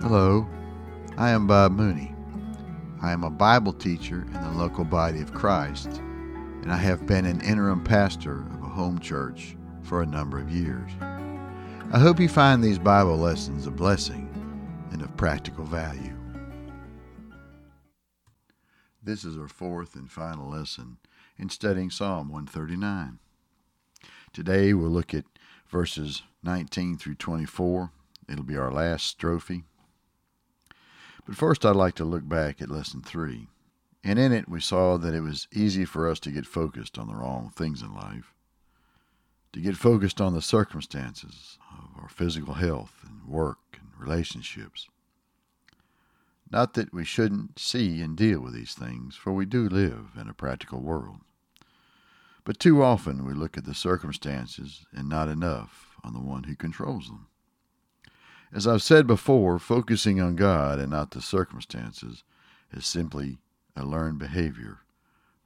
Hello, I am Bob Mooney. I am a Bible teacher in the local body of Christ, and I have been an interim pastor of a home church for a number of years. I hope you find these Bible lessons a blessing and of practical value. This is our fourth and final lesson in studying Psalm 139. Today we'll look at verses 19 through 24. It'll be our last strophe. But first, I'd like to look back at lesson three. And in it, we saw that it was easy for us to get focused on the wrong things in life, to get focused on the circumstances of our physical health and work and relationships. Not that we shouldn't see and deal with these things, for we do live in a practical world. But too often we look at the circumstances and not enough on the one who controls them. As I've said before, focusing on God and not the circumstances is simply a learned behavior.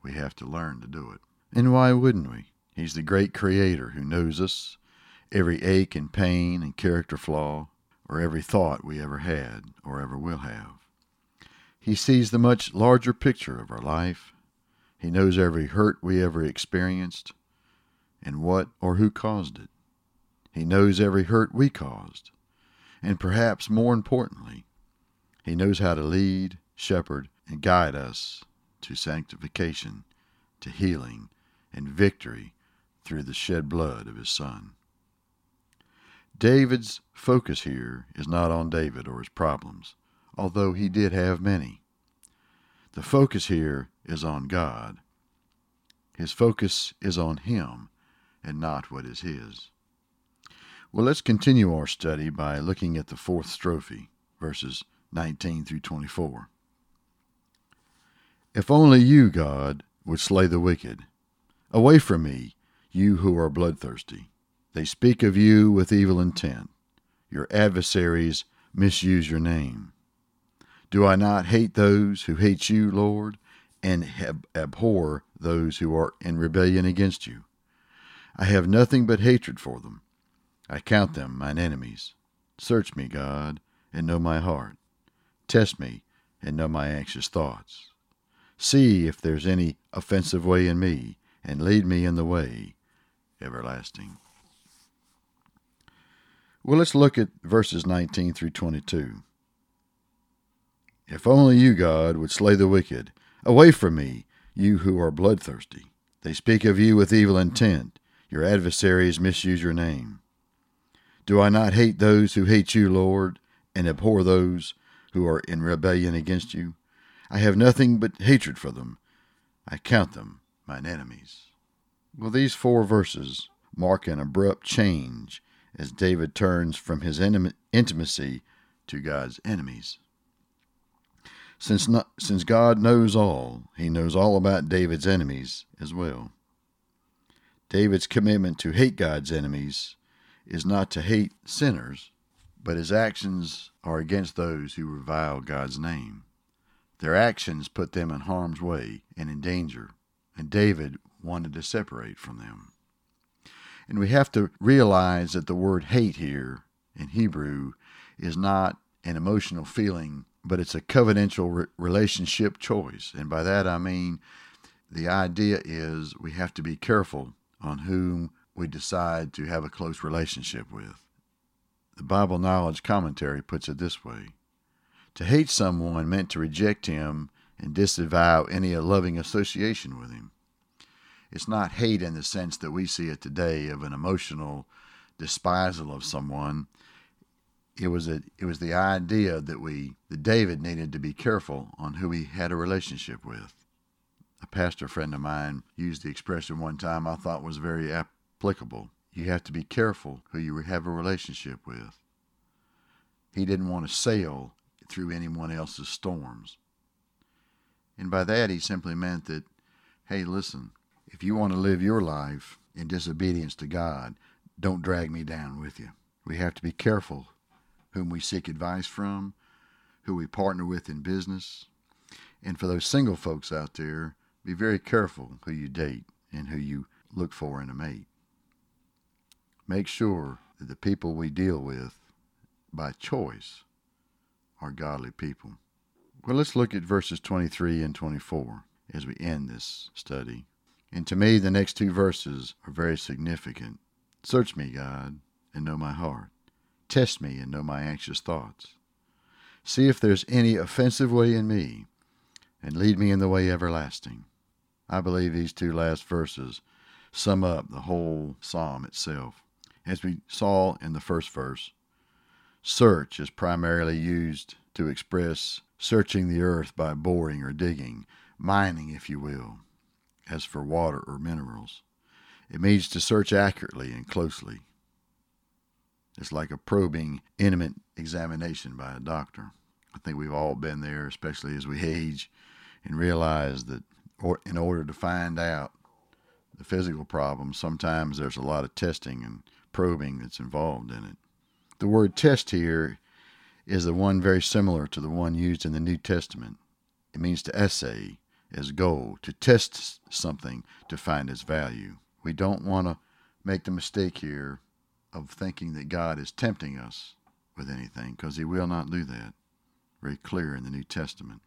We have to learn to do it. And why wouldn't we? He's the great creator who knows us, every ache and pain and character flaw, or every thought we ever had or ever will have. He sees the much larger picture of our life. He knows every hurt we ever experienced and what or who caused it. He knows every hurt we caused and perhaps more importantly, He knows how to lead, shepherd, and guide us to sanctification, to healing, and victory through the shed blood of His Son. David's focus here is not on David or his problems, although he did have many. The focus here is on God. His focus is on Him and not what is His. Well, let's continue our study by looking at the fourth strophe, verses 19 through 24. If only you, God, would slay the wicked. Away from me, you who are bloodthirsty. They speak of you with evil intent. Your adversaries misuse your name. Do I not hate those who hate you, Lord, and abhor those who are in rebellion against you? I have nothing but hatred for them. I count them mine enemies. Search me, God, and know my heart. Test me, and know my anxious thoughts. See if there's any offensive way in me, and lead me in the way everlasting. Well, let's look at verses 19 through 22. If only you, God, would slay the wicked. Away from me, you who are bloodthirsty. They speak of you with evil intent. Your adversaries misuse your name. Do I not hate those who hate you, Lord, and abhor those who are in rebellion against you? I have nothing but hatred for them. I count them mine enemies. Well, these four verses mark an abrupt change as David turns from his intimacy to God's enemies. Since, not, since God knows all, he knows all about David's enemies as well. David's commitment to hate God's enemies is not to hate sinners, but his actions are against those who revile God's name. Their actions put them in harm's way and in danger, and David wanted to separate from them. And we have to realize that the word hate here in Hebrew is not an emotional feeling, but it's a covenantal re- relationship choice. And by that I mean the idea is we have to be careful on whom we decide to have a close relationship with. The Bible Knowledge Commentary puts it this way To hate someone meant to reject him and disavow any loving association with him. It's not hate in the sense that we see it today of an emotional despisal of someone. It was a, it was the idea that we that David needed to be careful on who he had a relationship with. A pastor friend of mine used the expression one time I thought was very ap- applicable. You have to be careful who you have a relationship with. He didn't want to sail through anyone else's storms. And by that, he simply meant that, hey, listen, if you want to live your life in disobedience to God, don't drag me down with you. We have to be careful whom we seek advice from, who we partner with in business. And for those single folks out there, be very careful who you date and who you look for in a mate make sure that the people we deal with by choice are godly people. Well, let's look at verses 23 and 24 as we end this study. And to me, the next two verses are very significant. Search me, God, and know my heart. Test me and know my anxious thoughts. See if there's any offensive way in me, and lead me in the way everlasting. I believe these two last verses sum up the whole psalm itself. As we saw in the first verse, search is primarily used to express searching the earth by boring or digging, mining, if you will, as for water or minerals. It means to search accurately and closely. It's like a probing, intimate examination by a doctor. I think we've all been there, especially as we age, and realize that or in order to find out the physical problem, sometimes there's a lot of testing and probing that's involved in it. The word test here is the one very similar to the one used in the New Testament. It means to assay as gold, to test something to find its value. We don't want to make the mistake here of thinking that God is tempting us with anything, because He will not do that. Very clear in the New Testament.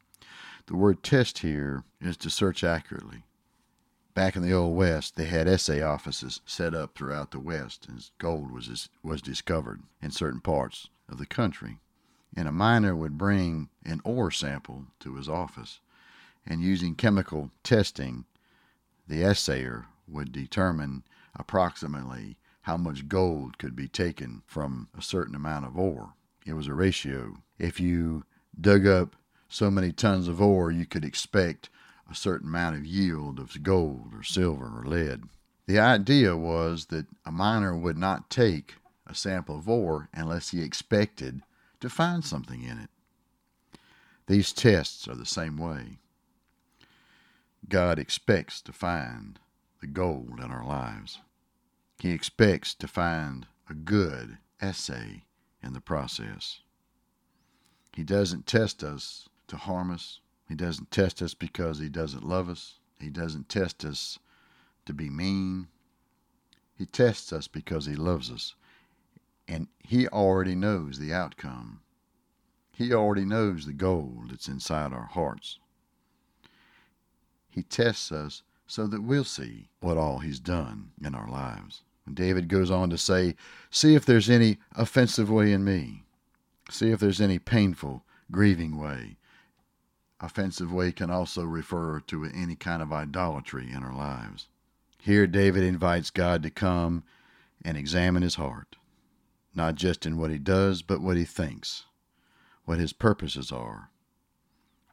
The word test here is to search accurately. Back in the Old West, they had assay offices set up throughout the West as gold was, was discovered in certain parts of the country. And a miner would bring an ore sample to his office, and using chemical testing, the assayer would determine approximately how much gold could be taken from a certain amount of ore. It was a ratio. If you dug up so many tons of ore, you could expect a certain amount of yield of gold or silver or lead. The idea was that a miner would not take a sample of ore unless he expected to find something in it. These tests are the same way. God expects to find the gold in our lives. He expects to find a good assay in the process. He doesn't test us to harm us. He doesn't test us because he doesn't love us. He doesn't test us to be mean. He tests us because he loves us. And he already knows the outcome. He already knows the gold that's inside our hearts. He tests us so that we'll see what all he's done in our lives. And David goes on to say, See if there's any offensive way in me. See if there's any painful, grieving way offensive way can also refer to any kind of idolatry in our lives. Here, David invites God to come and examine his heart, not just in what he does, but what he thinks, what his purposes are,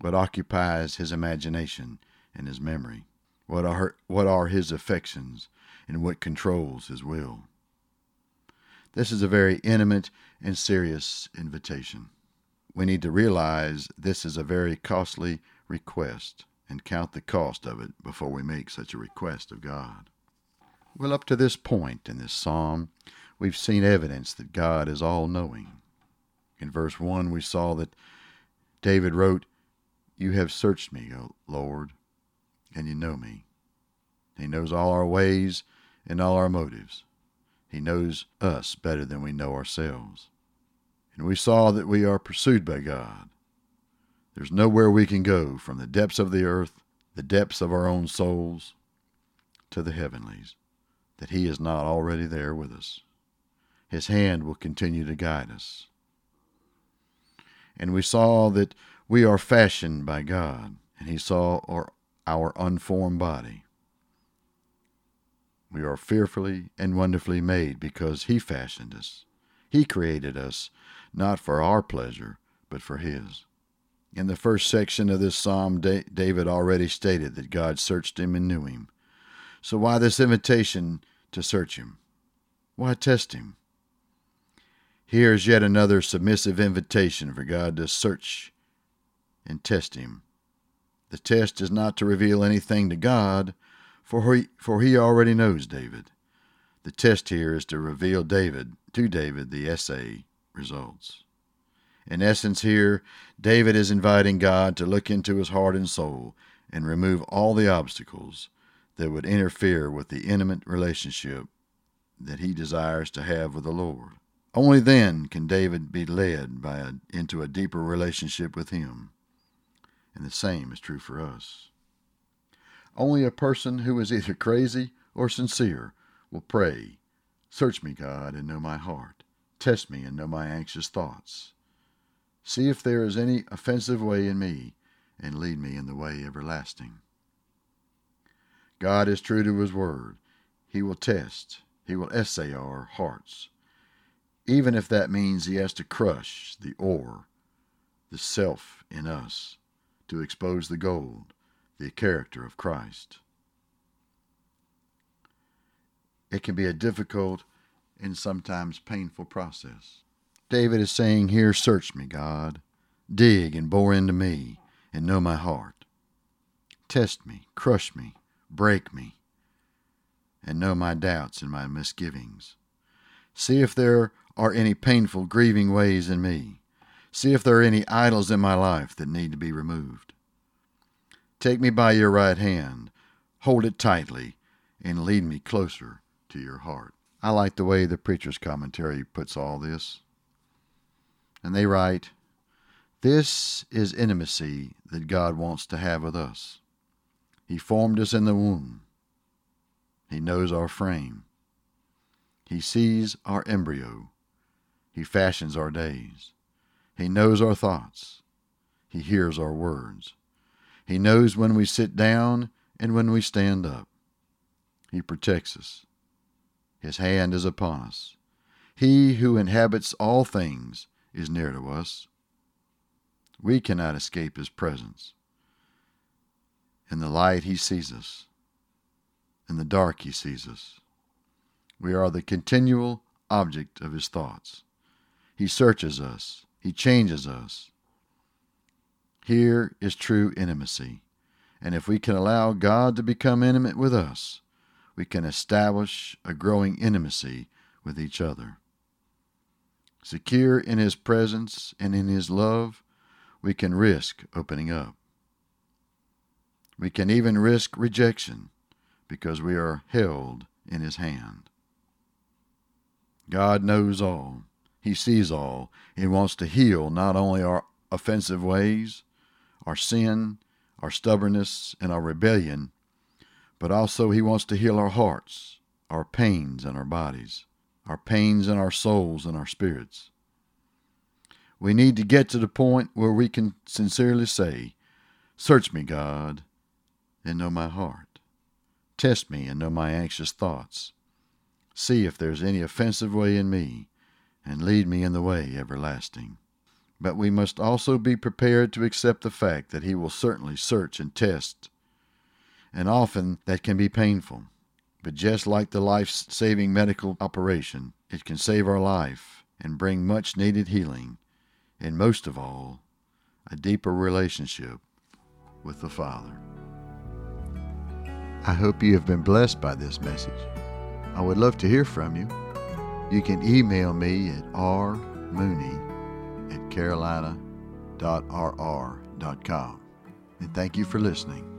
what occupies his imagination and his memory, what are, what are his affections, and what controls his will. This is a very intimate and serious invitation we need to realize this is a very costly request and count the cost of it before we make such a request of God. Well, up to this point in this psalm, we've seen evidence that God is all knowing. In verse 1, we saw that David wrote, You have searched me, O Lord, and you know me. He knows all our ways and all our motives. He knows us better than we know ourselves and we saw that we are pursued by God. There's nowhere we can go from the depths of the earth, the depths of our own souls, to the heavenlies, that He is not already there with us. His hand will continue to guide us. And we saw that we are fashioned by God, and He saw our, our unformed body. We are fearfully and wonderfully made because He fashioned us. He created us not for our pleasure, but for His. In the first section of this psalm, David already stated that God searched him and knew him. So, why this invitation to search him? Why test him? Here is yet another submissive invitation for God to search and test him. The test is not to reveal anything to God, for he, for he already knows David. The test here is to reveal David to David the assay results. In essence, here, David is inviting God to look into his heart and soul and remove all the obstacles that would interfere with the intimate relationship that he desires to have with the Lord. Only then can David be led by a, into a deeper relationship with him. And the same is true for us. Only a person who is either crazy or sincere will pray, Search me, God, and know my heart. Test me and know my anxious thoughts. See if there is any offensive way in me, and lead me in the way everlasting. God is true to his word. He will test, he will assay our hearts, even if that means he has to crush the ore, the self in us, to expose the gold, the character of Christ. It can be a difficult and sometimes painful process. David is saying here, Search me, God. Dig and bore into me and know my heart. Test me, crush me, break me, and know my doubts and my misgivings. See if there are any painful, grieving ways in me. See if there are any idols in my life that need to be removed. Take me by your right hand, hold it tightly, and lead me closer to your heart. I like the way the preacher's commentary puts all this. And they write, This is intimacy that God wants to have with us. He formed us in the womb. He knows our frame. He sees our embryo. He fashions our days. He knows our thoughts. He hears our words. He knows when we sit down and when we stand up. He protects us. His hand is upon us. He who inhabits all things is near to us. We cannot escape his presence. In the light, he sees us. In the dark, he sees us. We are the continual object of his thoughts. He searches us, he changes us. Here is true intimacy. And if we can allow God to become intimate with us, we can establish a growing intimacy with each other. Secure in His presence and in His love, we can risk opening up. We can even risk rejection because we are held in His hand. God knows all, He sees all, He wants to heal not only our offensive ways, our sin, our stubbornness, and our rebellion, but also He wants to heal our hearts, our pains, and our bodies, our pains in our souls and our spirits. We need to get to the point where we can sincerely say, Search me, God, and know my heart. Test me and know my anxious thoughts. See if there's any offensive way in me, and lead me in the way everlasting. But we must also be prepared to accept the fact that He will certainly search and test and often that can be painful. But just like the life saving medical operation, it can save our life and bring much needed healing, and most of all, a deeper relationship with the Father. I hope you have been blessed by this message. I would love to hear from you. You can email me at rmooney at carolina.rr.com. And thank you for listening.